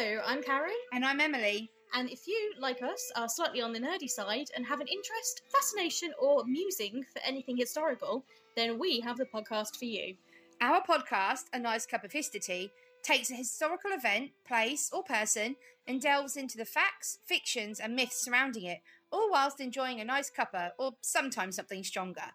Hello, I'm Karen. And I'm Emily. And if you, like us, are slightly on the nerdy side and have an interest, fascination, or musing for anything historical, then we have the podcast for you. Our podcast, A Nice Cup of History, takes a historical event, place, or person and delves into the facts, fictions, and myths surrounding it, all whilst enjoying a nice cuppa or sometimes something stronger.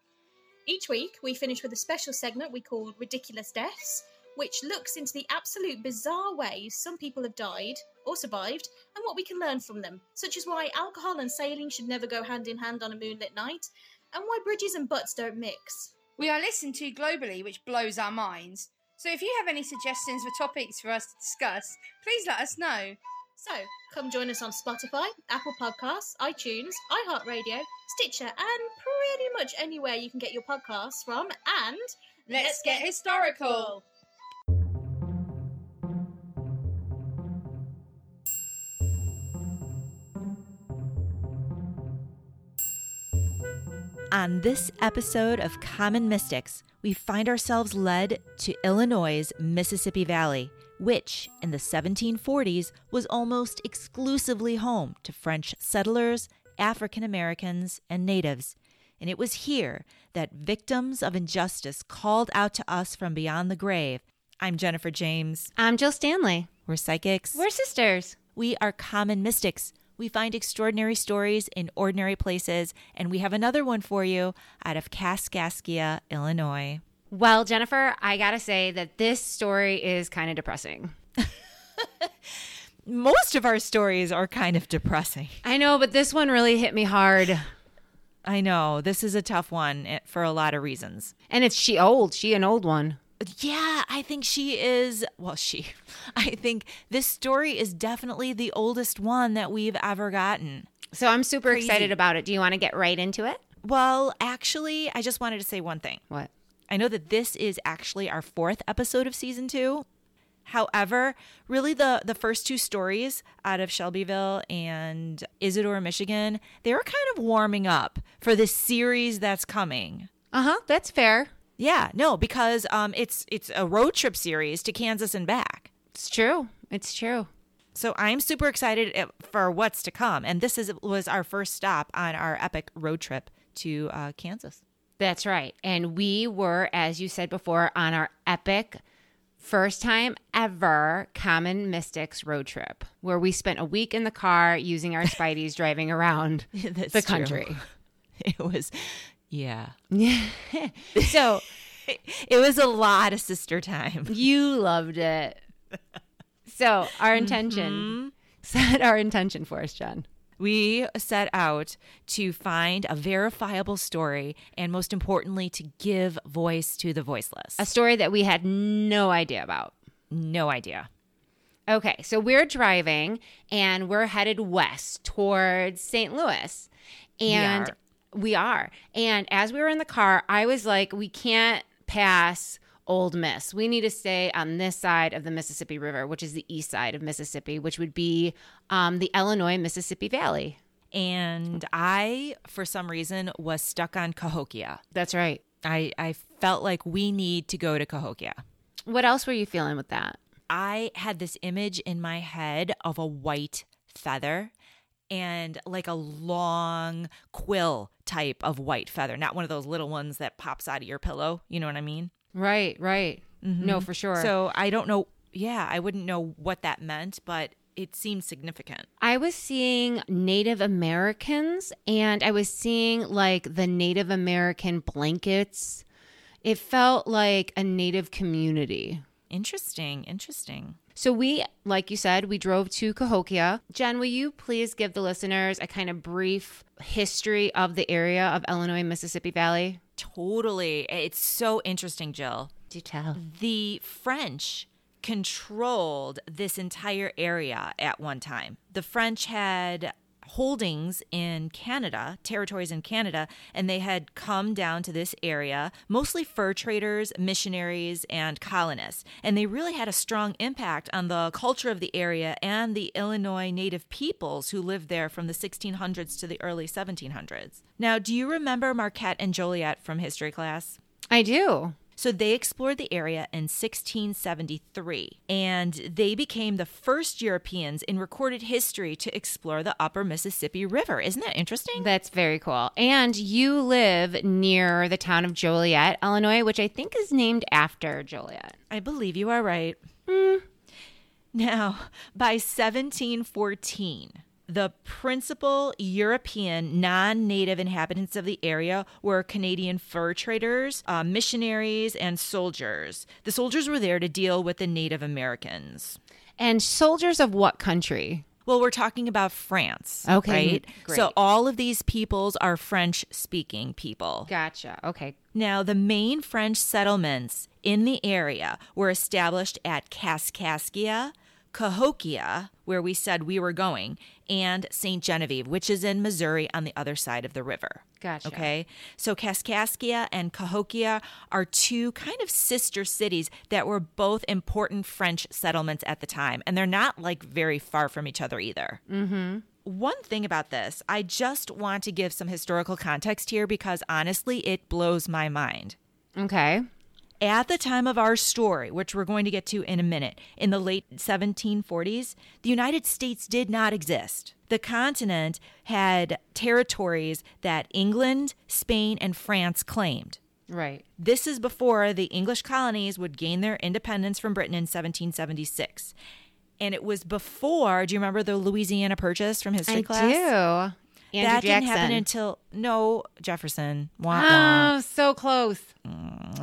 Each week, we finish with a special segment we call Ridiculous Deaths, which looks into the absolute bizarre ways some people have died or survived and what we can learn from them, such as why alcohol and sailing should never go hand in hand on a moonlit night, and why bridges and butts don't mix. We are listened to globally, which blows our minds. So if you have any suggestions for topics for us to discuss, please let us know. So, come join us on Spotify, Apple Podcasts, iTunes, iHeartRadio, Stitcher, and pretty much anywhere you can get your podcasts from. And Let's get historical. On this episode of Common Mystics, we find ourselves led to Illinois' Mississippi Valley, which in the 1740s was almost exclusively home to French settlers, African Americans, and natives. And it was here that victims of injustice called out to us from beyond the grave. I'm Jennifer James. I'm Jill Stanley. We're psychics. We're sisters. We are common mystics. We find extraordinary stories in ordinary places, and we have another one for you out of Kaskaskia, Illinois. Well, Jennifer, I gotta say that this story is kind of depressing. Most of our stories are kind of depressing. I know, but this one really hit me hard. I know. This is a tough one eh, for a lot of reasons. And it's she old. She an old one. Yeah, I think she is. Well, she. I think this story is definitely the oldest one that we've ever gotten. So I'm super Crazy. excited about it. Do you want to get right into it? Well, actually, I just wanted to say one thing. What? I know that this is actually our fourth episode of season two. However, really the the first two stories out of Shelbyville and Isidore, Michigan, they were kind of warming up for this series that's coming. Uh huh. That's fair. Yeah, no, because um, it's it's a road trip series to Kansas and back. It's true. It's true. So I'm super excited eh, for what's to come, and this is was our first stop on our epic road trip to uh, Kansas. That's right. And we were, as you said before, on our epic first time ever Common Mystics road trip, where we spent a week in the car using our Spideys driving around the true. country. It was, yeah, Yeah. so it was a lot of sister time. You loved it. So, our intention, mm-hmm. set our intention for us, Jen. We set out to find a verifiable story, and most importantly, to give voice to the voiceless. A story that we had no idea about. no idea. Okay, so we're driving and we're headed west towards St. Louis. And. We are. And as we were in the car, I was like, we can't pass Old Miss. We need to stay on this side of the Mississippi River, which is the east side of Mississippi, which would be um, the Illinois Mississippi Valley. And I, for some reason, was stuck on Cahokia. That's right. I, I felt like we need to go to Cahokia. What else were you feeling with that? I had this image in my head of a white feather and like a long quill type of white feather, not one of those little ones that pops out of your pillow. You know what I mean? Right, right. Mm-hmm. No, for sure. So I don't know. Yeah, I wouldn't know what that meant, but it seemed significant. I was seeing Native Americans and I was seeing like the Native American blankets. It felt like a Native community. Interesting. Interesting. So we, like you said, we drove to Cahokia. Jen, will you please give the listeners a kind of brief history of the area of Illinois Mississippi Valley? Totally. It's so interesting, Jill. Do tell. The French controlled this entire area at one time. The French had holdings in Canada, territories in Canada, and they had come down to this area, mostly fur traders, missionaries, and colonists. And they really had a strong impact on the culture of the area and the Illinois native peoples who lived there from the 1600s to the early 1700s. Now, do you remember Marquette and Joliet from history class? I do. So they explored the area in 1673, and they became the first Europeans in recorded history to explore the upper Mississippi River. Isn't that interesting? That's very cool. And you live near the town of Joliet, Illinois, which I think is named after Joliet. I believe you are right. Hmm. Now, by 1714, the principal European non native inhabitants of the area were Canadian fur traders, uh, missionaries, and soldiers. The soldiers were there to deal with the Native Americans. And soldiers of what country? Well, we're talking about France. Okay, Right? great. So all of these peoples are French speaking people. Gotcha. Okay. Now, the main French settlements in the area were established at Kaskaskia, Cahokia, where we said we were going, and St. Genevieve, which is in Missouri on the other side of the river. Gotcha. Okay. So Kaskaskia and Cahokia are two kind of sister cities that were both important French settlements at the time. And they're not like very far from each other either. Mm-hmm. One thing about this, I just want to give some historical context here because honestly, it blows my mind. Okay. At the time of our story, which we're going to get to in a minute, in the late 1740s, the United States did not exist. The continent had territories that England, Spain, and France claimed. Right. This is before the English colonies would gain their independence from Britain in 1776. And it was before, do you remember the Louisiana Purchase from history I class? do. Andrew that didn't happen until, no, Jefferson. Wah, wah. Oh, so close.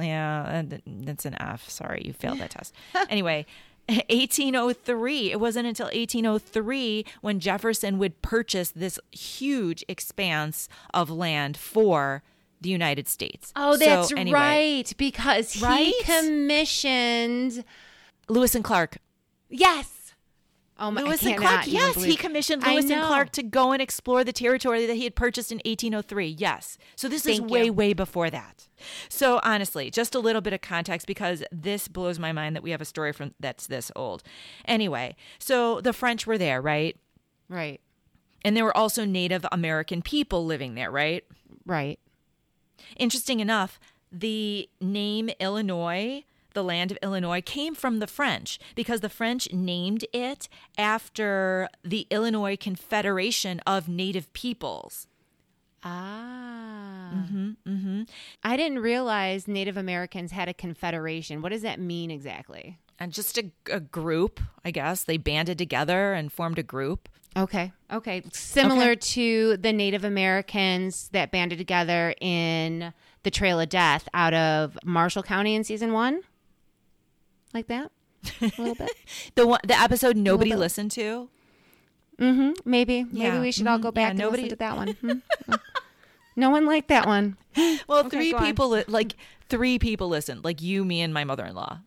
Yeah, uh, that's an F. Sorry, you failed that test. Anyway, 1803. It wasn't until 1803 when Jefferson would purchase this huge expanse of land for the United States. Oh, So, that's anyway, right. Because he Right? commissioned. Lewis and Clark. Yes. Oh my! Lewis and Clark. Yes, he commissioned Lewis and. Clark to go and explore the territory that he had purchased in 1803. Yes. So this is Thank way, way before that. So honestly, just a little bit of context because this blows my mind that we have a story from that's this old. Anyway, so the French were there, right? Right. And there were also Native American people living there, right? Right. Interesting enough, the name Illinois, the land of Illinois, came from the French because the French named it after the Illinois Confederation of Native Peoples. Ah. Mm-hmm, I didn't realize Native Americans had a confederation. What does that mean exactly? And just a, a group, I guess. They banded together and formed a group. Okay. Okay. Similar to the Native Americans that banded together in the Trail of Death out of Marshall County in season one. Like that? A little bit. The one, the episode nobody listened to. Mm-hmm. Maybe. Maybe we should all Mhm. go Yeah, back and nobody- listen to that one. Hmm? no one liked that one. Well, Okay, three people, li- like three people listened, like you, me, and my mother-in-law.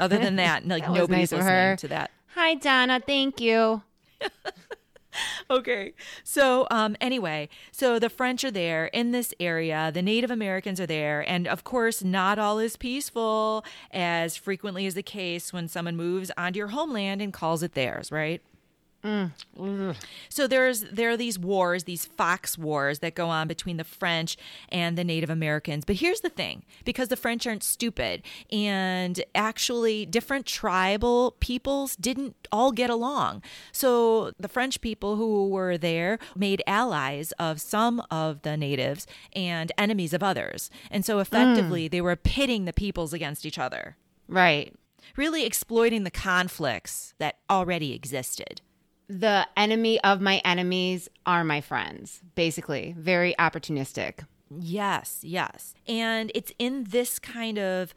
Other than that, like That nobody's nice listening to that. Hi, Donna. Thank you. okay. So, um, anyway, so the French are there in this area, the Native Americans are there, and of course, not all is peaceful, as frequently is the case when someone moves onto your homeland and calls it theirs, right? Mm. So there's there are these wars, these fox wars that go on between the French and the Native Americans. But here's the thing, because the French aren't stupid and actually different tribal peoples didn't all get along. So the French people who were there made allies of some of the natives and enemies of others. And so effectively mm. they were pitting the peoples against each other, Right. really exploiting the conflicts that already existed. The enemy of my enemies are my friends, basically. Very opportunistic. Yes, yes. And it's in this kind of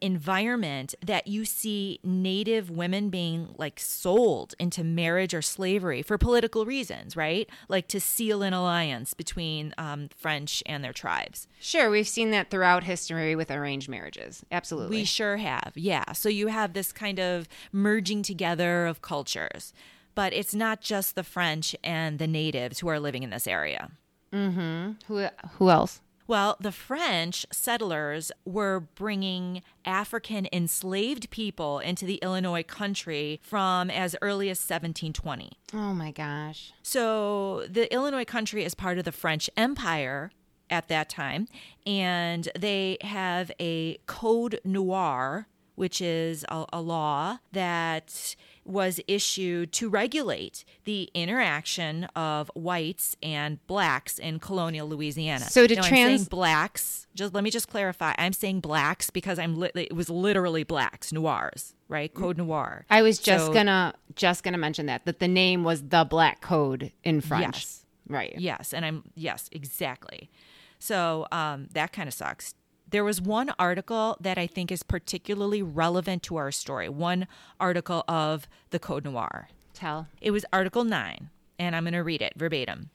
environment that you see native women being like sold into marriage or slavery for political reasons, right? Like to seal an alliance between um, French and their tribes. Sure, we've seen that throughout history with arranged marriages. Absolutely. We sure have. Yeah. So you have this kind of merging together of cultures. But it's not just the French and the natives who are living in this area. Mm-hmm. who who else? Well, the French settlers were bringing African enslaved people into the Illinois country from as early as 1720. Oh my gosh. So the Illinois country is part of the French Empire, at that time, and they have a code noir, which is a, a law that was issued to regulate the interaction of whites and blacks in colonial Louisiana. So to Now, trans- blacks, just let me just clarify. I'm saying blacks because I'm li- it was literally blacks, noirs, right? Code noir. I was just So- gonna just gonna mention that that the name was the Black Code in French. Yes. Right. Yes, and I'm yes, exactly. So um, that kind of sucks. There was one article that I think is particularly relevant to our story. One article of the Code Noir. Tell. It was Article 9, and I'm going to read it verbatim.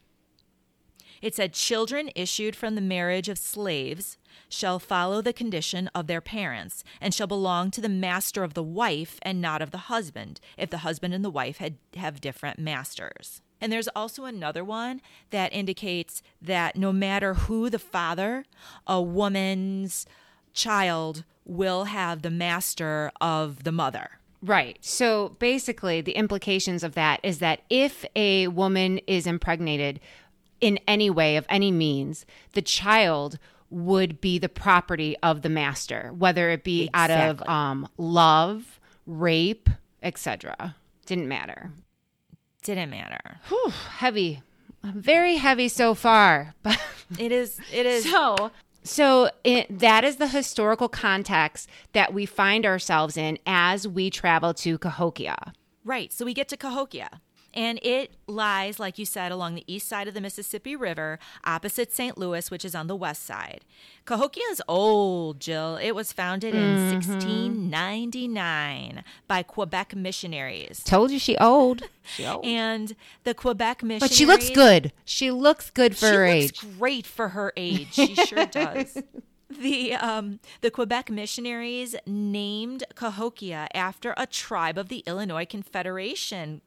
It said, Children issued from the marriage of slaves shall follow the condition of their parents, and shall belong to the master of the wife and not of the husband, if the husband and the wife had, have different masters. And there's also another one that indicates that no matter who the father, a woman's child will have the master of the mother. Right. So basically, the implications of that is that if a woman is impregnated in any way, of any means, the child would be the property of the master, whether it be out of um, love, rape, etc. Didn't matter. Didn't matter. Whew, heavy, very heavy so far. But It is. It is. so, so it, that is the historical context that we find ourselves in as we travel to Cahokia. Right. So we get to Cahokia. And it lies, like you said, along the east side of the Mississippi River, opposite St. Louis, which is on the west side. Cahokia is old, Jill. It was founded in mm-hmm. 1699 by Quebec missionaries. Told you she old. She old. And the Quebec missionaries. But she looks good. She looks good for she her looks age. great for her age. She sure does. The um, the Quebec missionaries named Cahokia after a tribe of the Illinois Confederation,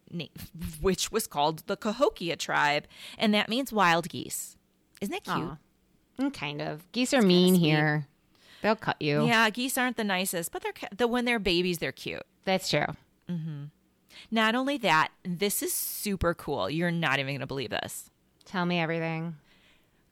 which was called the Cahokia tribe, and that means wild geese. Isn't that cute? Aw. Mm, kind of. Geese are mean here. They'll cut you. Yeah, geese aren't the nicest, but they're the when they're babies, they're cute. That's true. Mm-hmm. Not only that, this is super cool. You're not even going to believe this. Tell me everything.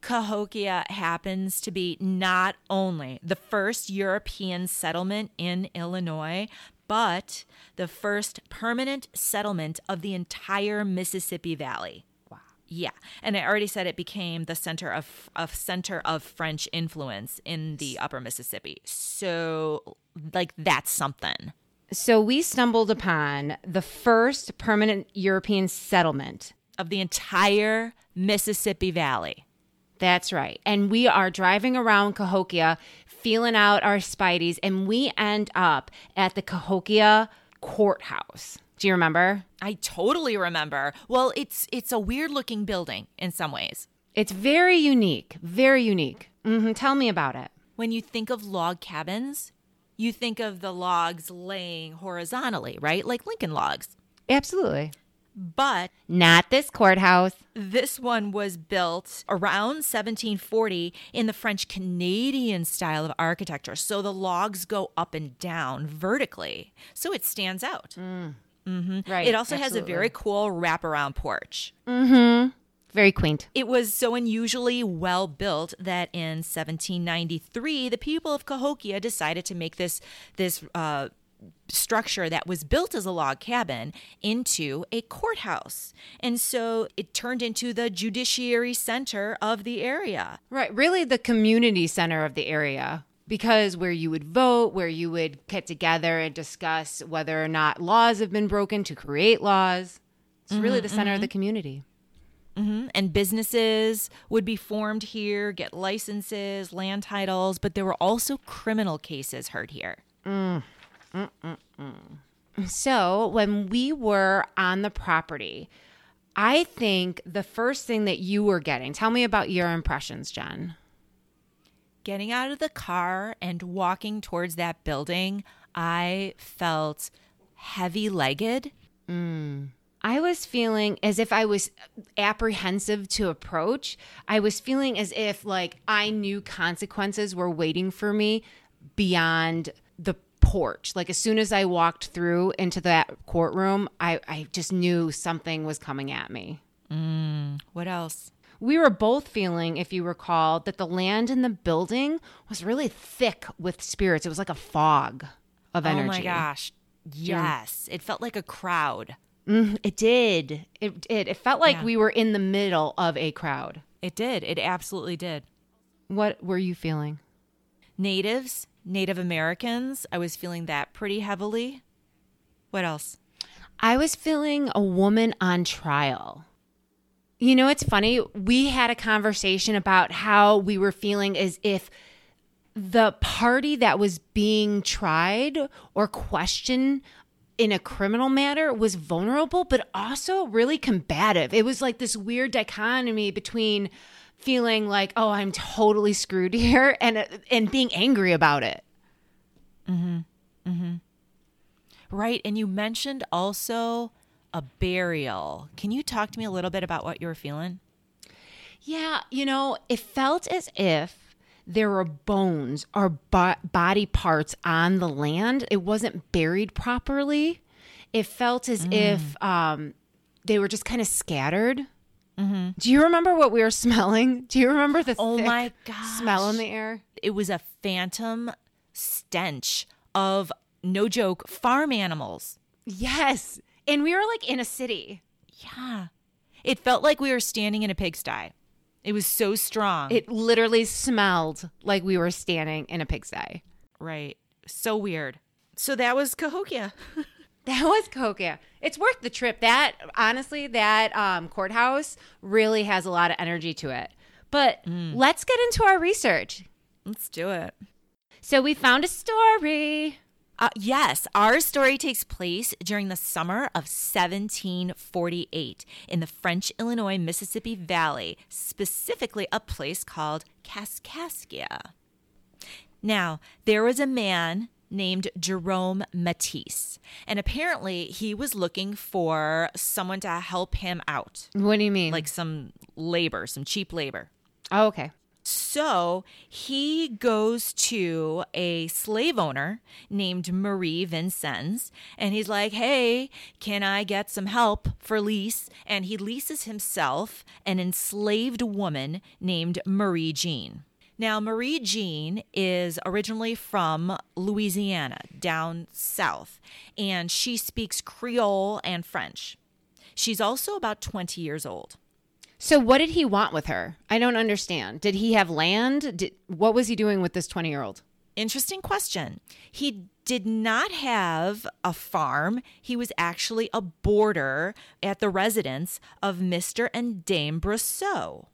Cahokia happens to be not only the first European settlement in Illinois, but the first permanent settlement of the entire Mississippi Valley. Wow. Yeah, and I already said it became the center of a center of French influence in the Upper Mississippi. So, like that's something. So we stumbled upon the first permanent European settlement. Of the entire Mississippi Valley. That's right. And we are driving around Cahokia, feeling out our spideys, and we end up at the Cahokia courthouse. Do you remember? I totally remember. Well, it's it's a weird looking building in some ways. It's very unique. Very unique. Mm-hmm. Tell me about it. When you think of log cabins, you think of the logs laying horizontally, right? Like Lincoln logs. Absolutely. But Not this courthouse. this one was built around 1740 in the French Canadian style of architecture. So the logs go up and down vertically. So it stands out. Mm. Mm-hmm. Right. It also has a very cool wraparound porch. Mm-hmm. very quaint. It was so unusually well built that in 1793, the people of Cahokia decided to make this this uh, structure that was built as a log cabin into a courthouse, and so it turned into the judiciary center of the area. Right. Really the community center of the area. Because where you would vote, where you would get together and discuss whether or not laws have been broken to create laws. It's really the mm-hmm, center of the mm-hmm. community. Mm-hmm, and businesses would be formed here, get licenses, land titles, but there were also criminal cases heard here. Mm. So when we were on the property, I think the first thing that you were getting, tell me about your impressions, Jen. getting out of the car and walking towards that building, I felt heavy legged. Mm. I was feeling as if I was apprehensive to approach. I was feeling as if like I knew consequences were waiting for me beyond the porch. Like as soon as I walked through into that courtroom, I, I just knew something was coming at me. What else? we were both feeling, if you recall, that the land in the building was really thick with spirits. It was like a fog of energy. Oh my gosh. Yes. It felt like a crowd. Mhm, it did. It did. It felt like Yeah. we were in the middle of a crowd. It did. It absolutely did. What were you feeling? Natives, Native Americans, I was feeling that pretty heavily. What else? I was feeling a woman on trial. You know, it's funny. We had a conversation about how we were feeling as if the party that was being tried or questioned in a criminal matter was vulnerable, but also really combative. It was like this weird dichotomy between feeling like, oh, I'm totally screwed here, and and being angry about it. Mm-hmm. Mm-hmm. Right. And you mentioned also a burial. Can you talk to me a little bit about what you were feeling? Yeah, you know, it felt as if there were bones or bo- body parts on the land. It wasn't buried properly. It felt as if mm. um, they were just kind of scattered. Mm-hmm. Do you remember what we were smelling? Do you remember the Oh my gosh. smell in the air? It was a phantom stench of, no joke, farm animals. Yes, and we were like in a city. Yeah. It felt like we were standing in a pigsty. It was so strong. It literally smelled like we were standing in a pigsty. right. So weird. So that was Cahokia. That was Cahokia. It's worth the trip. That honestly, that um, courthouse really has a lot of energy to it. But let's get into our research. Let's do it. So we found a story. Uh, yes, our story takes place during the summer of 1748 in the French Illinois Mississippi Valley, specifically a place called Kaskaskia. Now, there was a man named Jerome Matisse, and apparently he was looking for someone to help him out, What do you mean? like some labor, some cheap labor. oh, okay. So he goes to a slave owner named Marie Vincennes and he's like, Hey, can I get some help for lease? And he leases himself an enslaved woman named Marie Jean. Now, Marie Jean is originally from Louisiana, down south, and she speaks Creole and French. She's also about 20 years old. So what did he want with her? I don't understand. Did he have land? Did, what was he doing with this 20 year old? Interesting question. He did not have a farm. He was actually a boarder at the residence of Mr. and Dame Brousseau.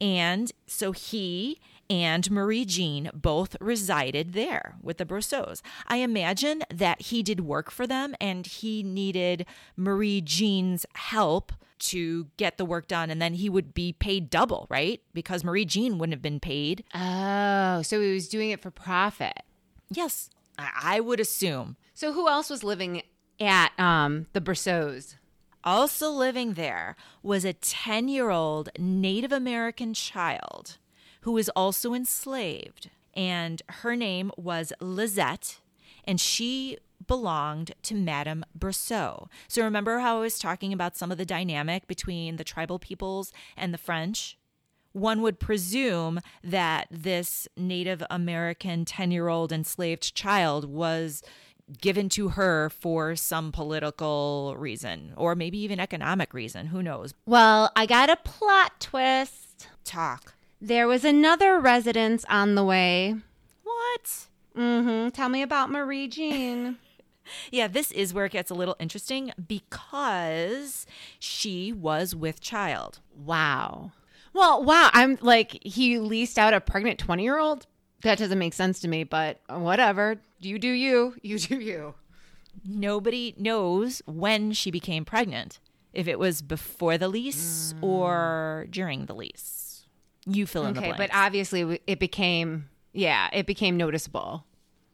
And so he and Marie Jean both resided there with the Brousseaus. I imagine that he did work for them and he needed Marie Jean's help to get the work done and then he would be paid double, right? Because Marie Jean wouldn't have been paid. Oh, so he was doing it for profit. Yes, I I would assume. So who else was living at um, the Brousseaus? Also living there was a 10 year old Native American child who was also enslaved. And her name was Lizette, and she belonged to Madame Brousseau. So remember how I was talking about some of the dynamic between the tribal peoples and the French? One would presume that this Native American 10 year old enslaved child was given to her for some political reason or maybe even economic reason. Who knows? Well, I got a plot twist. Talk. There was another residence on the way. What? Mm-hmm. Tell me about Marie Jean. Yeah, this is where it gets a little interesting because she was with child. wow. Well, wow. I'm like, he leased out a pregnant 20 year old? That doesn't make sense to me, but whatever. You do you. You do you. Nobody knows when she became pregnant, if it was before the lease or during the lease. You fill in the Okay, but obviously it became, yeah, it became noticeable.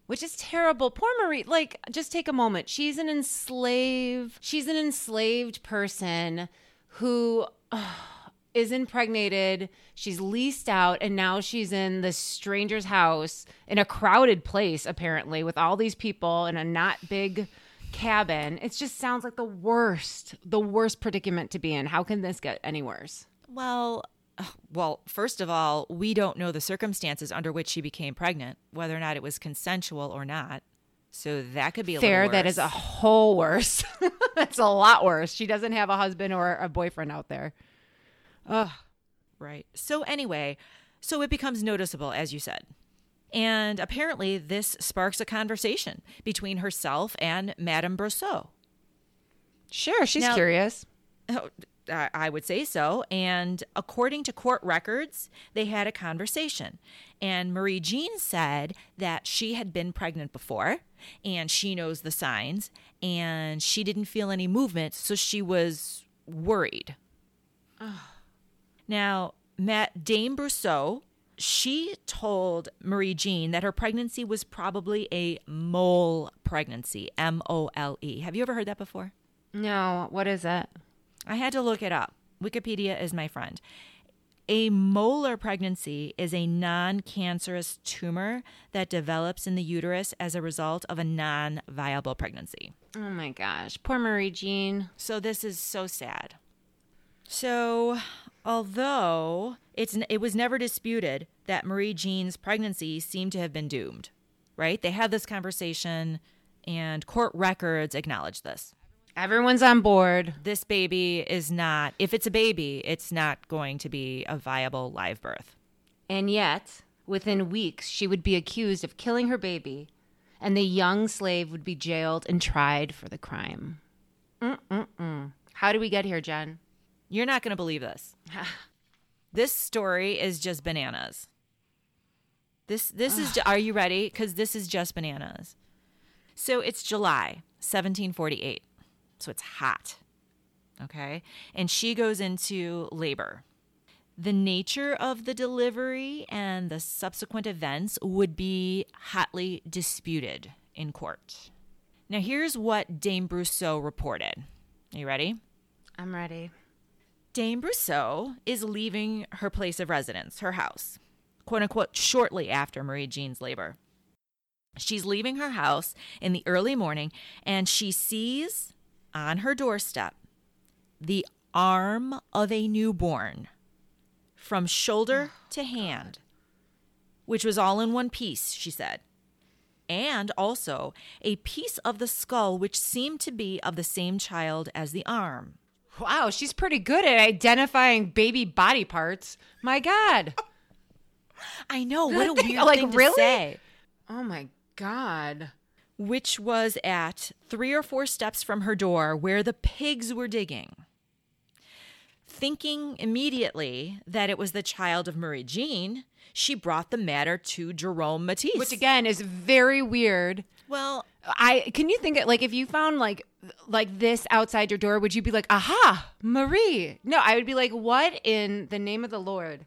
Which is terrible. Poor Marie. Like, just take a moment. She's an enslaved. She's an enslaved person who ugh, is impregnated. She's leased out, and now she's in this stranger's house in a crowded place, apparently, with all these people in a not big cabin. It just sounds like the worst, the worst predicament to be in. How can this get any worse? Well, Well, first of all, we don't know the circumstances under which she became pregnant, whether or not it was consensual or not. So that could be a Fair. That is a whole worse. That's a lot worse. She doesn't have a husband or a boyfriend out there. Ugh. Right. So, anyway, so it becomes noticeable, as you said. And apparently, this sparks a conversation between herself and Madame Brousseau. Sure, she's Now- curious. Oh, Oh, I I would say so. And according to court records, they had a conversation. And Marie Jean said that she had been pregnant before and she knows the signs and she didn't feel any movement. So she was worried. Now, Matt, Dame Brousseau, she told Marie Jean that her pregnancy was probably a mole pregnancy, M O L E. Have you ever heard that before? No, what is it? I had to look it up. Wikipedia is my friend. A molar pregnancy is a non cancerous tumor that develops in the uterus as a result of a non viable pregnancy. Oh my gosh, poor Marie Jean. So this is so sad. So, although it's it was never disputed that Marie Jean's pregnancy seemed to have been doomed, right? They had this conversation and court records acknowledge this. Everyone's on board. This baby is not if it's a baby, it's not going to be a viable live birth. And yet, within weeks, she would be accused of killing her baby, and the young slave would be jailed and tried for the crime. Mm-mm-mm. How do we get here, Jen? You're not going to believe this. this story is just bananas. This this is are you ready? Cuz this is just bananas. So it's July 1748. So it's hot. Okay? And she goes into labor. The nature of the delivery and the subsequent events would be hotly disputed in court. Now here's what Dame Brousseau reported. Are you ready? I'm ready. Dame Brousseau is leaving her place of residence, her house, quote unquote, shortly after Marie Jean's labor. She's leaving her house in the early morning and she sees on her doorstep the arm of a newborn from shoulder oh, to hand, which was all in one piece, she said, and also a piece of the skull which seemed to be of the same child as the arm. Wow, she's pretty good at identifying baby body parts. My God. I know what a weird Like, thing to really? say. Oh my God. Which was at three or four steps from her door where the pigs were digging. Thinking immediately that it was the child of Marie Jean, she brought the matter to Jerome Matisse. Which again is very weird. well, I can you think it like if you found like like this outside your door, would you be like, aha, Marie? No, I would be like, what in the name of the Lord?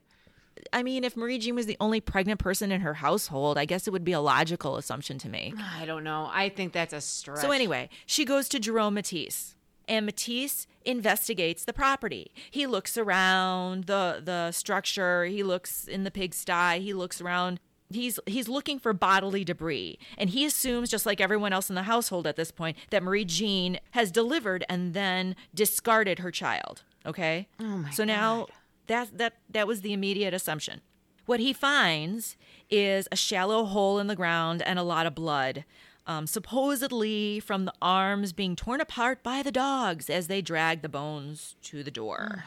I mean, if Marie Jean was the only pregnant person in her household, I guess it would be a logical assumption to make. I don't know. I think that's a stretch. So anyway, she goes to Jerome Matisse, and Matisse investigates the property. He looks around the the structure. He looks in the pigsty. He looks around. He's he's looking for bodily debris, and he assumes, just like everyone else in the household at this point, that Marie Jean has delivered and then discarded her child. Okay. Oh my So now that that that was the immediate assumption. What he finds is a shallow hole in the ground and a lot of blood, um, supposedly from the arms being torn apart by the dogs as they drag the bones to the door.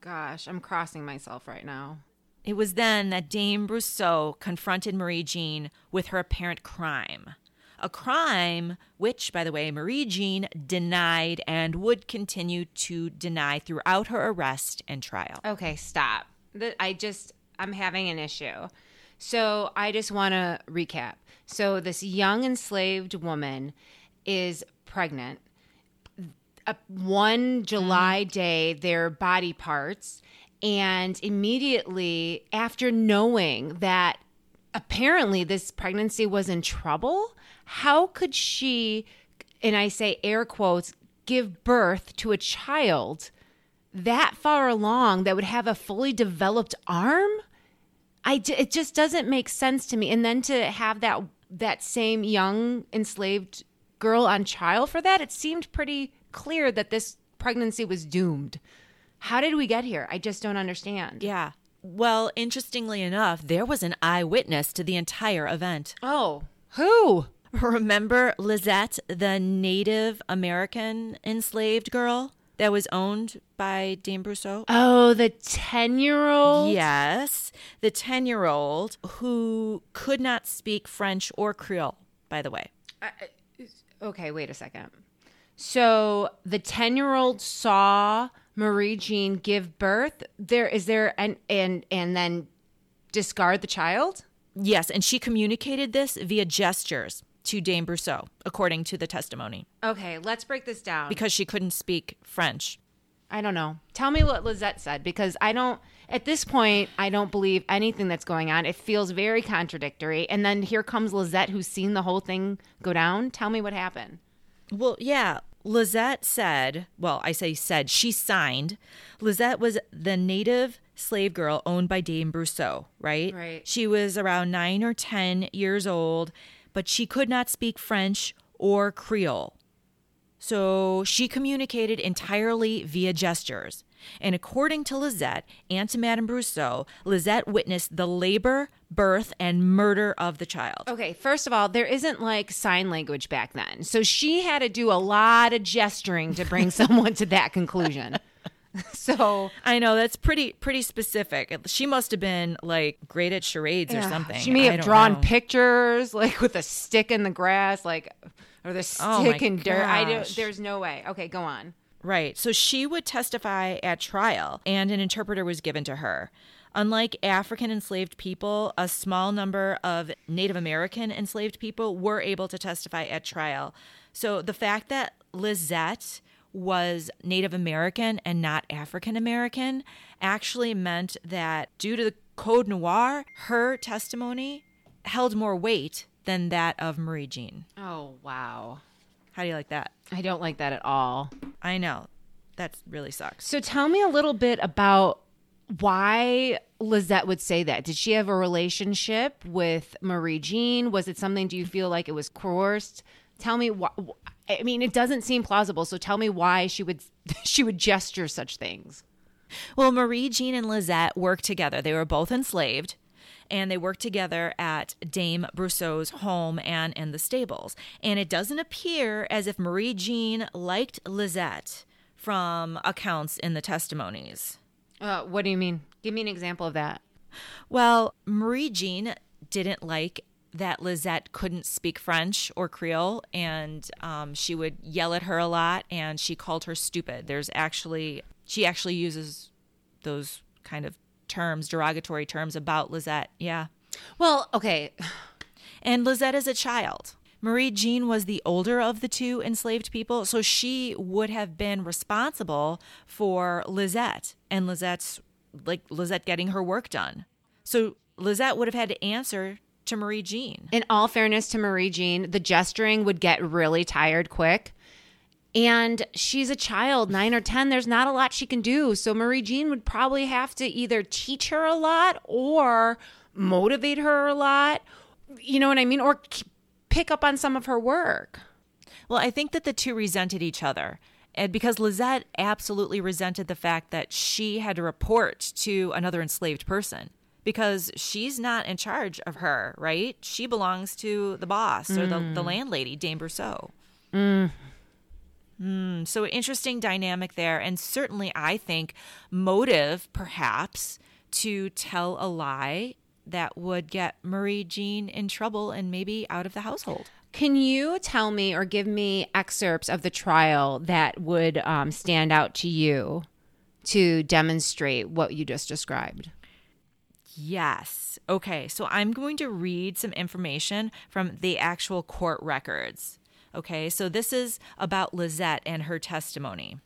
Gosh, I'm crossing myself right now. It was then that Dame Brousseau confronted Marie Jean with her apparent crime. A crime which, by the way, Marie Jean denied and would continue to deny throughout her arrest and trial. Okay, stop. I just, I'm having an issue. So I just want to recap. So this young enslaved woman is pregnant. A, one July mm-hmm. day, their body parts, and immediately after knowing that apparently this pregnancy was in trouble, how could she, and I say air quotes, give birth to a child that far along that would have a fully developed arm? I it just doesn't make sense to me. And then to have that that same young enslaved girl on trial for that, it seemed pretty clear that this pregnancy was doomed. How did we get here? I just don't understand. Yeah. Well, interestingly enough, there was an eyewitness to the entire event. Oh, who? Remember Lizette, the Native American enslaved girl that was owned by Dame Brousseau? Oh, the 10 year old? Yes, the 10 year old who could not speak French or Creole, by the way. Okay, wait a second. So the 10 year old saw Marie Jean give birth. There is there and and and then discard the child? Yes, and she communicated this via gestures to Dame Brousseau, according to the testimony, Okay, let's break this down. because she couldn't speak French. I don't know. Tell me what Lizette said because I don't, at this point, I don't believe anything that's going on. It feels very contradictory. And then here comes Lizette who's seen the whole thing go down. Tell me what happened. Well, yeah. Lizette said, well, I say said, she signed. Lizette was the native slave girl owned by Dame Brousseau, right? Right. She was around nine or 10 years old, but she could not speak French or Creole. So she communicated entirely via gestures. And according to Lizette and to Madame Brousseau, Lizette witnessed the labor, birth, and murder of the child. Okay, first of all, there isn't like sign language back then. So she had to do a lot of gesturing to bring someone to that conclusion. So I know that's pretty pretty specific. She must have been like great at charades or something. She may have drawn know. pictures like with a stick in the grass, like or the Oh stick in dirt. I don't. There's no way. Okay, go on. Right. So she would testify at trial, and an interpreter was given to her. Unlike African enslaved people, a small number of Native American enslaved people were able to testify at trial. So the fact that Lizette was Native American and not African American actually meant that due to the Code Noir, her testimony held more weight than that of Marie Jean. Oh wow, How do you like that? I don't like that at all. I know. That really sucks. So tell me a little bit about why Lizette would say that. Did she have a relationship with Marie Jean? Was it something? Do you feel like it was coerced? Tell me why. I mean, it doesn't seem plausible. So tell me why she would she would gesture such things. Well, Marie Jean and Lizette worked together. They were both enslaved, and they worked together at Dame Brousseau's home and in the stables. And it doesn't appear as if Marie Jean liked Lizette from accounts in the testimonies. Uh, what do you mean? Give me an example of that. Well, Marie Jean didn't like that Lizette couldn't speak French or Creole, and um, she would yell at her a lot, and she called her stupid. There's actually, she actually uses those kind of terms, derogatory terms about Lizette. Yeah. Well, okay. And Lizette is a child. Marie Jean was the older of the two enslaved people, so she would have been responsible for Lizette and Lizette's like Lizette getting her work done. So Lizette would have had to answer to Marie Jean. In all fairness to Marie Jean, the gesturing would get really tired quick. And she's a child, nine or 10. There's not a lot she can do. So Marie Jean would probably have to either teach her a lot or motivate her a lot. You know what I mean? Or k- pick up on some of her work. Well, I think that the two resented each other. And because Lizette absolutely resented the fact that she had to report to another enslaved person because she's not in charge of her, right? She belongs to the boss or the, the landlady, Dame Brousseau. Mm, so interesting dynamic there. And certainly, I think motive, perhaps, to tell a lie that would get Marie Jean in trouble and maybe out of the household. Can you tell me or give me excerpts of the trial that would um, stand out to you to demonstrate what you just described? Yes. Okay. So I'm going to read some information from the actual court records. Okay. So this is about Lizette and her testimony.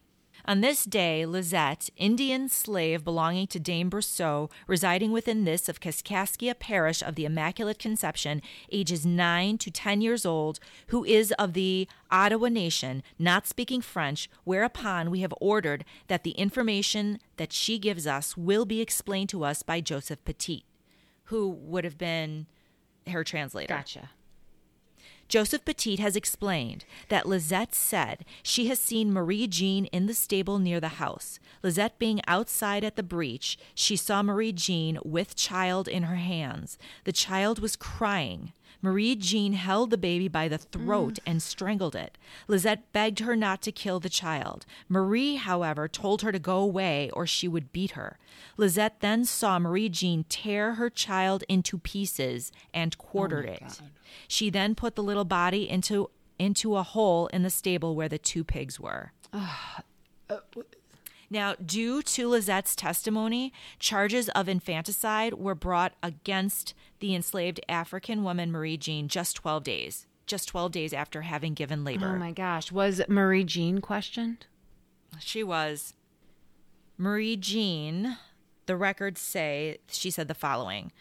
On this day, Lizette, Indian slave belonging to Dame Brousseau, residing within this of Kaskaskia Parish of the Immaculate Conception, ages 9 to 10 years old, who is of the Ottawa Nation, not speaking French, whereupon we have ordered that the information that she gives us will be explained to us by Joseph Petit, who would have been her translator. Gotcha. Joseph Petit has explained that Lizette said she has seen Marie Jean in the stable near the house. Lizette being outside at the breach, she saw Marie Jean with child in her hands. The child was crying. Marie Jean held the baby by the throat and strangled it. Lizette begged her not to kill the child. Marie, however, told her to go away or she would beat her. Lizette then saw Marie Jean tear her child into pieces and quartered it. She then put the little body into into a hole in the stable where the two pigs were. Now, due to Lizette's testimony, charges of infanticide were brought against the enslaved African woman Marie Jean just 12 days, just 12 days after having given labor. Oh my gosh. Was Marie Jean questioned? She was. Marie Jean, the records say, she said the following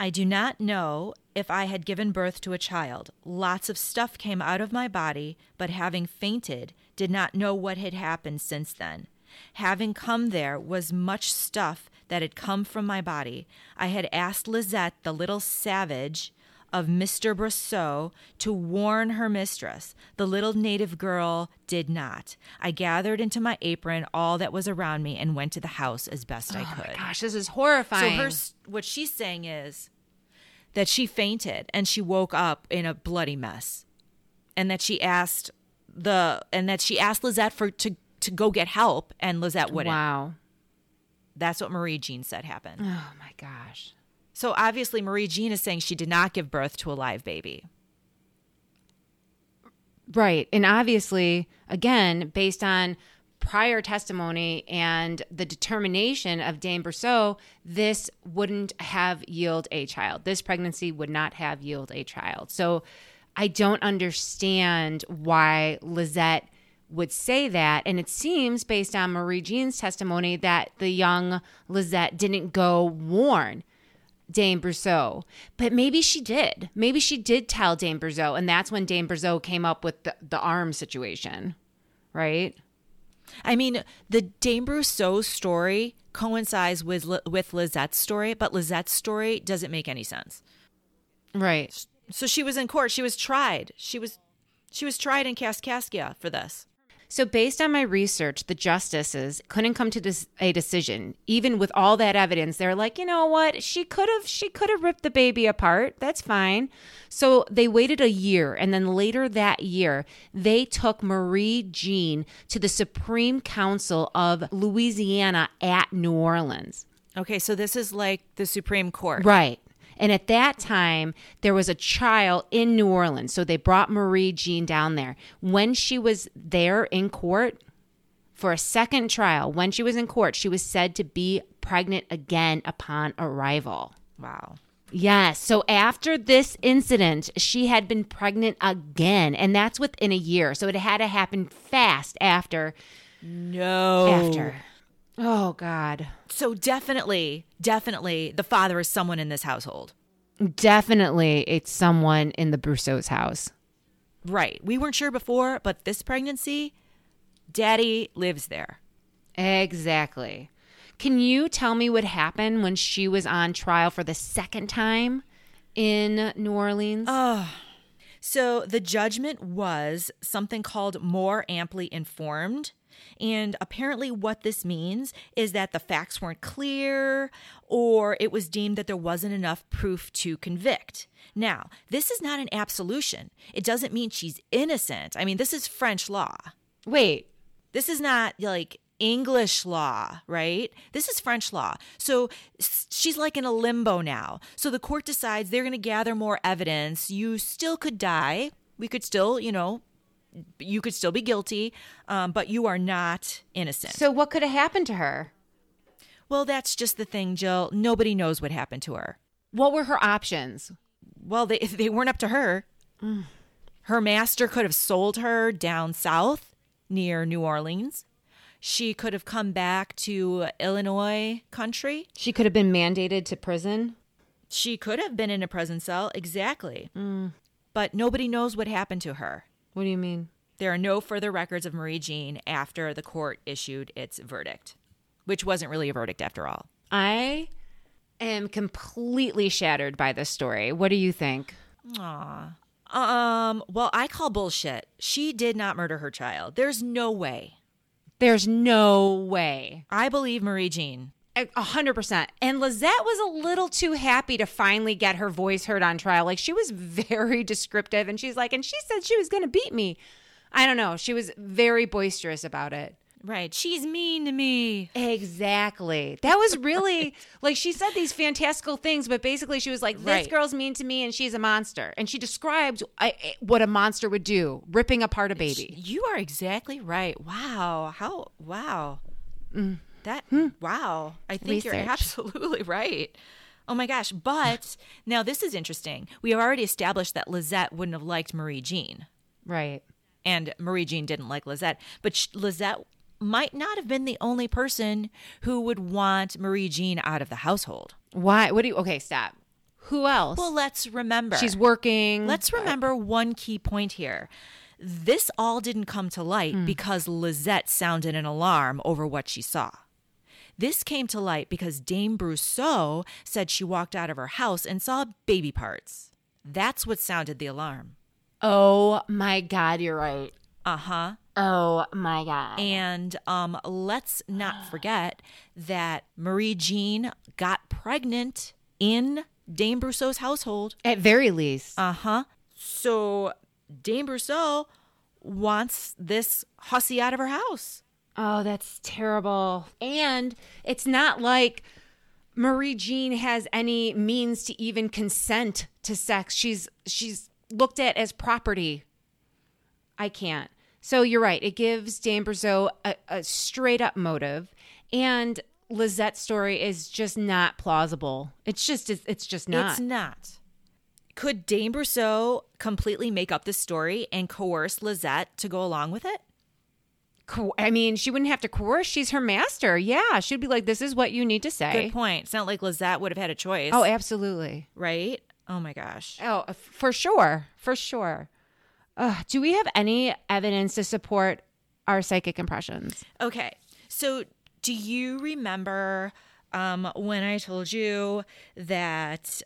I do not know if I had given birth to a child. Lots of stuff came out of my body, but having fainted, did not know what had happened since then. Having come there was much stuff that had come from my body. I had asked Lizette, the little savage, of Mr. Brousseau to warn her mistress. The little native girl did not. I gathered into my apron all that was around me and went to the house as best I oh could. Gosh, this is horrifying. So her what she's saying is that she fainted and she woke up in a bloody mess. And that she asked the and that she asked Lizette for to to go get help and Lizette wouldn't. wow. That's what Marie Jean said happened. Oh my gosh. So obviously Marie Jean is saying she did not give birth to a live baby. Right. And obviously, again, based on prior testimony and the determination of Dame Brousseau, this wouldn't have yield a child. This pregnancy would not have yield a child. So I don't understand why Lizette would say that. And it seems, based on Marie Jean's testimony, that the young Lizette didn't go warn Dame Brousseau. But maybe she did. Maybe she did tell Dame Brousseau, and that's when Dame Brousseau came up with the, the arm situation, right? I mean, the Dame Brousseau story coincides with with Lizette's story, but Lizette's story doesn't make any sense. Right. So she was in court. She was tried. She was she was tried in Kaskaskia for this. So, based on my research, the justices couldn't come to this, a decision, even with all that evidence. They're like, you know what? She could have, she could have ripped the baby apart. That's fine. So they waited a year, and then later that year, they took Marie Jean to the Supreme Council of Louisiana at New Orleans. Okay, so this is like the Supreme Court. Right. And at that time, there was a trial in New Orleans. So they brought Marie Jean down there. When she was there in court for a second trial, when she was in court, she was said to be pregnant again upon arrival. Wow. Yes. So after this incident, she had been pregnant again. And that's within a year. So it had to happen fast after. No. After. Oh, God. So definitely, definitely the father is someone in this household. Definitely it's someone in the Brousseau's house. Right. We weren't sure before, but this pregnancy, daddy lives there. Exactly. Can you tell me what happened when she was on trial for the second time in New Orleans? Oh. So the judgment was something called more amply informed. And apparently, what this means is that the facts weren't clear or it was deemed that there wasn't enough proof to convict. Now, this is not an absolution. It doesn't mean she's innocent. I mean, this is French law. Wait, This is not like English law, right? This is French law. So she's like in a limbo now. So the court decides they're going to gather more evidence. You still could die. We could still, you know, you could still be guilty, um, but you are not innocent. so what could have happened to her? well, that's just the thing, Jill. Nobody knows what happened to her. What were her options? Well, they they weren't up to her. Her master could have sold her down south near New Orleans. She could have come back to Illinois country. She could have been mandated to prison. She could have been in a prison cell, exactly. But nobody knows what happened to her. What do you mean? There are no further records of Marie Jean after the court issued its verdict, which wasn't really a verdict after all. I am completely shattered by this story. What do you think? Aw. Um, well, I call bullshit. She did not murder her child. There's no way. There's no way. I believe Marie Jean. Hundred percent. And Lizette was a little too happy to finally get her voice heard on trial. Like she was very descriptive and she's like, and she said she was gonna beat me. I don't know. She was very boisterous about it. Right. She's mean to me. Exactly. That was really like she said these fantastical things, but basically she was like, "This Right. girl's mean to me, and she's a monster." And she described I, what a monster would do, ripping apart a baby. You are exactly right. Wow. How wow. Mm. That hmm. wow. I think you're absolutely right. Oh my gosh. But now this is interesting. We have already established that Lizette wouldn't have liked Marie Jean. Right. and Marie Jean didn't like Lizette, but sh- Lizette might not have been the only person who would want Marie Jean out of the household. Why? What do you? Okay, stop. Who else? Well, let's remember. she's working. Let's remember one key point here. This all didn't come to light hmm. because Lizette sounded an alarm over what she saw. This came to light because Dame Brousseau said she walked out of her house and saw baby parts. That's what sounded the alarm. Oh my God, you're right. Uh huh. Oh my God. And um, let's not forget that Marie Jean got pregnant in Dame Brousseau's household. At very least. Uh huh. So Dame Brousseau wants this hussy out of her house. Oh, that's terrible. And it's not like Marie Jean has any means to even consent to sex. She's she's looked at as property. I can't. So you're right. It gives Dame a, a straight up motive, and Lizette's story is just not plausible. It's just it's, it's just not. It's not. Could Dame Brousseau completely make up this story and coerce Lizette to go along with it? Co- I mean, she wouldn't have to coerce. She's her master. Yeah, she'd be like, "This is what you need to say." Good point. It's not like Lizette would have had a choice. Oh, absolutely. right? Oh my gosh. Oh, for sure, for sure. Ugh, do we have any evidence to support our psychic impressions? Okay. So, do you remember um, when I told you that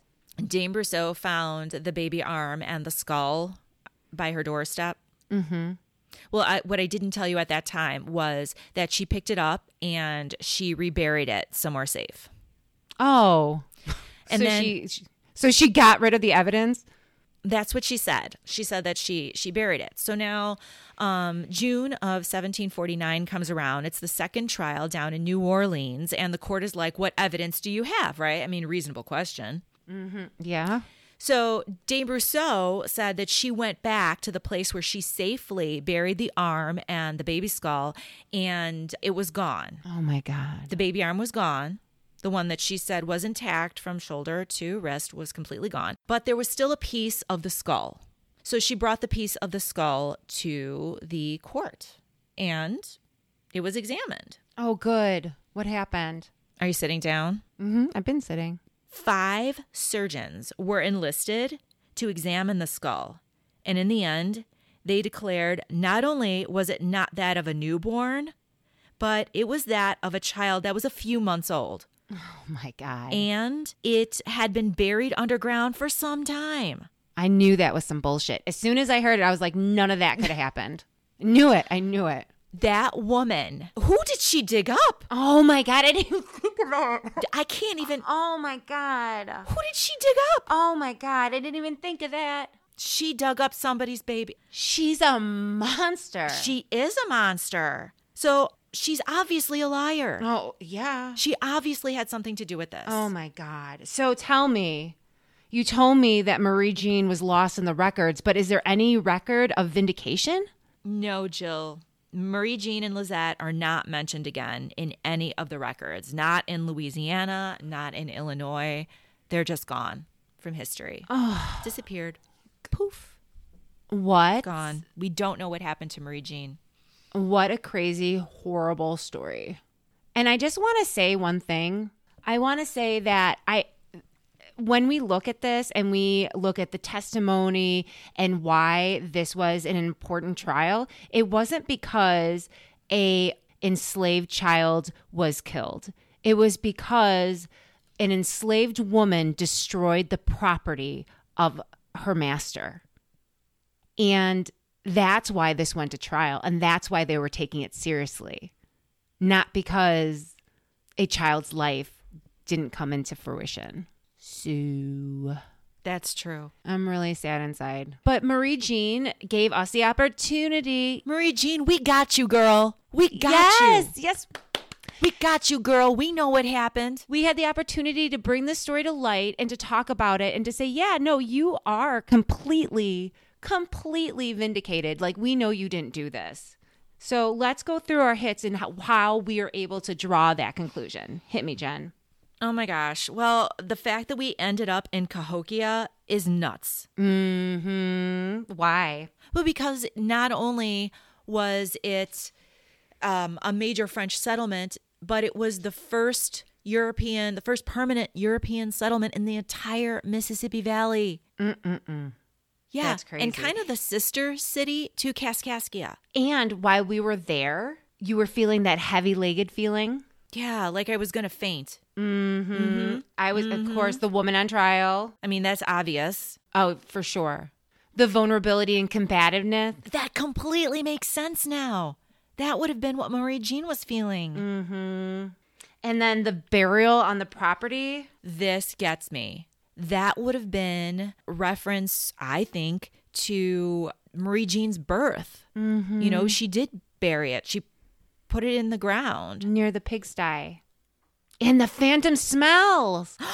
Dame Brousseau found the baby arm and the skull by her doorstep? Mm-hmm. Well, I, what I didn't tell you at that time was that she picked it up and she reburied it somewhere safe. Oh, And so then- she, she- so she got rid of the evidence. That's what she said. She said that she she buried it. So now, um, June of 1749 comes around. It's the second trial down in New Orleans, and the court is like, "What evidence do you have?" Right? I mean, reasonable question. Yeah. So Dame Brousseau said that she went back to the place where she safely buried the arm and the baby skull, and it was gone. Oh my god. The baby arm was gone. The one that she said was intact from shoulder to wrist was completely gone, but there was still a piece of the skull. So she brought the piece of the skull to the court and it was examined. Oh, good. What happened? Are you sitting down? Mm-hmm. I've been sitting. Five surgeons were enlisted to examine the skull. And in the end, they declared not only was it not that of a newborn, but it was that of a child that was a few months old. Oh my god. and it had been buried underground for some time. I knew that was some bullshit. As soon as I heard it, I was like, none of that could have happened. Knew it. I knew it. That woman, who did she dig up? Oh my god. I didn't even think of that. I can't even. Oh my god. Who did she dig up? Oh my god. I didn't even think of that. She dug up somebody's baby. She's a monster. She is a monster. So she's obviously a liar. Oh, yeah. She obviously had something to do with this. Oh my God. So tell me, you told me that Marie Jean was lost in the records, but is there any record of vindication? No, Jill. Marie Jean and Lizette are not mentioned again in any of the records. Not in Louisiana, not in Illinois. They're just gone from history. Disappeared. Poof. What? Gone. We don't know what happened to Marie Jean. What a crazy, horrible story. And I just want to say one thing. I want to say that I when we look at this and we look at the testimony and why this was an important trial, it wasn't because a enslaved child was killed. It was because an enslaved woman destroyed the property of her master. And that's why this went to trial. And that's why they were taking it seriously. Not because a child's life didn't come into fruition. So That's true. I'm really sad inside. But Marie Jean gave us the opportunity. Marie Jean, we got you, girl. We got yes, you. Yes, yes. We got you, girl. We know what happened. We had the opportunity to bring this story to light and to talk about it and to say, yeah, no, you are completely, completely vindicated. Like, we know you didn't do this. So let's go through our hits and how, how we are able to draw that conclusion. Hit me, Jen. Oh my gosh. Well, the fact that we ended up in Cahokia is nuts. hmm Why? Well, because not only was it um, a major French settlement, but it was the first European, the first permanent European settlement in the entire Mississippi Valley. Mm-mm-mm. Yeah, That's crazy. and kind of the sister city to Kaskaskia. And while we were there, you were feeling that heavy legged feeling. Yeah, like I was gonna faint. Mm-hmm. I was, of course, the woman on trial. I mean, that's obvious. Oh, for sure. The vulnerability and combativeness. That completely makes sense now. That would have been what Marie Jean was feeling. Mm-hmm. And then the burial on the property. This gets me. That would have been reference, I think, to Marie Jean's birth. Mm-hmm. You know, she did bury it. She put it in the ground. near the pigsty. And the phantom smells.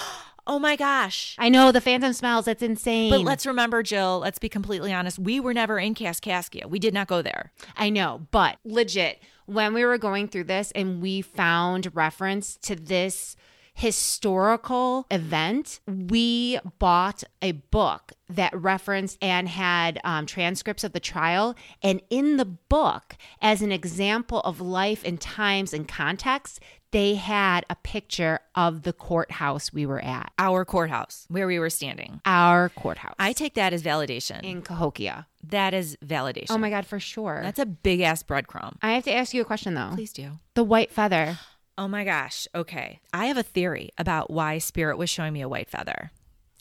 Oh my gosh. I know the phantom smells. That's insane. But let's remember, Jill, let's be completely honest. We were never in Kaskaskia. We did not go there. I know, but legit, when we were going through this and we found reference to this historical event, we bought a book that referenced and had um, transcripts of the trial. And in the book, as an example of life and times and context, they had a picture of the courthouse we were at, Our courthouse, where we were standing. our courthouse I take that as validation. in Cahokia. that is validation. Oh my God, for sure. That's a big ass breadcrumb. I have to ask you a question though. Please do. The white feather. Oh my gosh. Okay. I have a theory about why Spirit was showing me a white feather.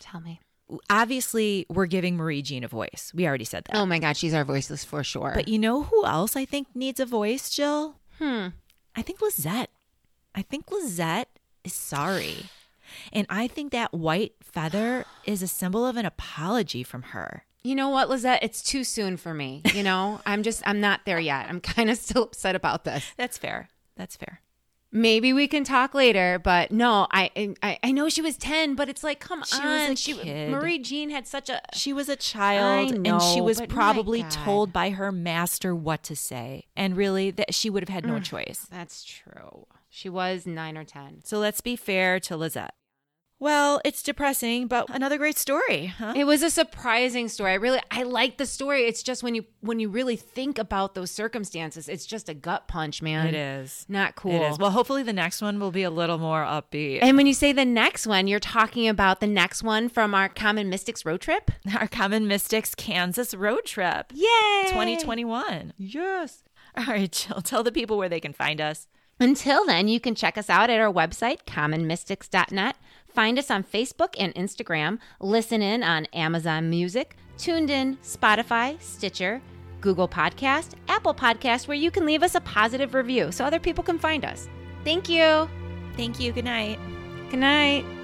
Tell me. Obviously, we're giving Marie Jean a voice. We already said that. Oh my God, she's our voiceless for sure. But you know who else I think needs a voice, Jill? hmm. I think Lizette. I think Lizette is sorry. And I think that white feather is a symbol of an apology from her. You know what, Lizette? It's too soon for me. You know, I'm just, I'm not there yet. I'm kind of still upset about this. That's fair. That's fair. Maybe we can talk later, but no, I, I, I know she was 10, but it's like, come She was on. a she, kid. Marie Jean had such a, She was a child I and she was probably told by her master what to say. And really that she would have had no choice. that's true. She was nine or 10. So let's be fair to Lizette. Well, it's depressing, but another great story, huh? It was a surprising story. I really I like the story. It's just when you when you really think about those circumstances, it's just a gut punch, man. It is. Not cool. It is. Well, hopefully the next one will be a little more upbeat. and when you say the next one, you're talking about the next one from our Common Mystics road trip? Our Common Mystics Kansas road trip. Yay! 2021. Yes. All right, Jill, tell the people where they can find us. Until then, you can check us out at our website, commonmystics.net. Find us on Facebook and Instagram. Listen in on Amazon Music, TuneIn, Spotify, Stitcher, Google Podcast, Apple Podcast, where you can leave us a positive review so other people can find us. Thank you. Thank you. Good night. Good night.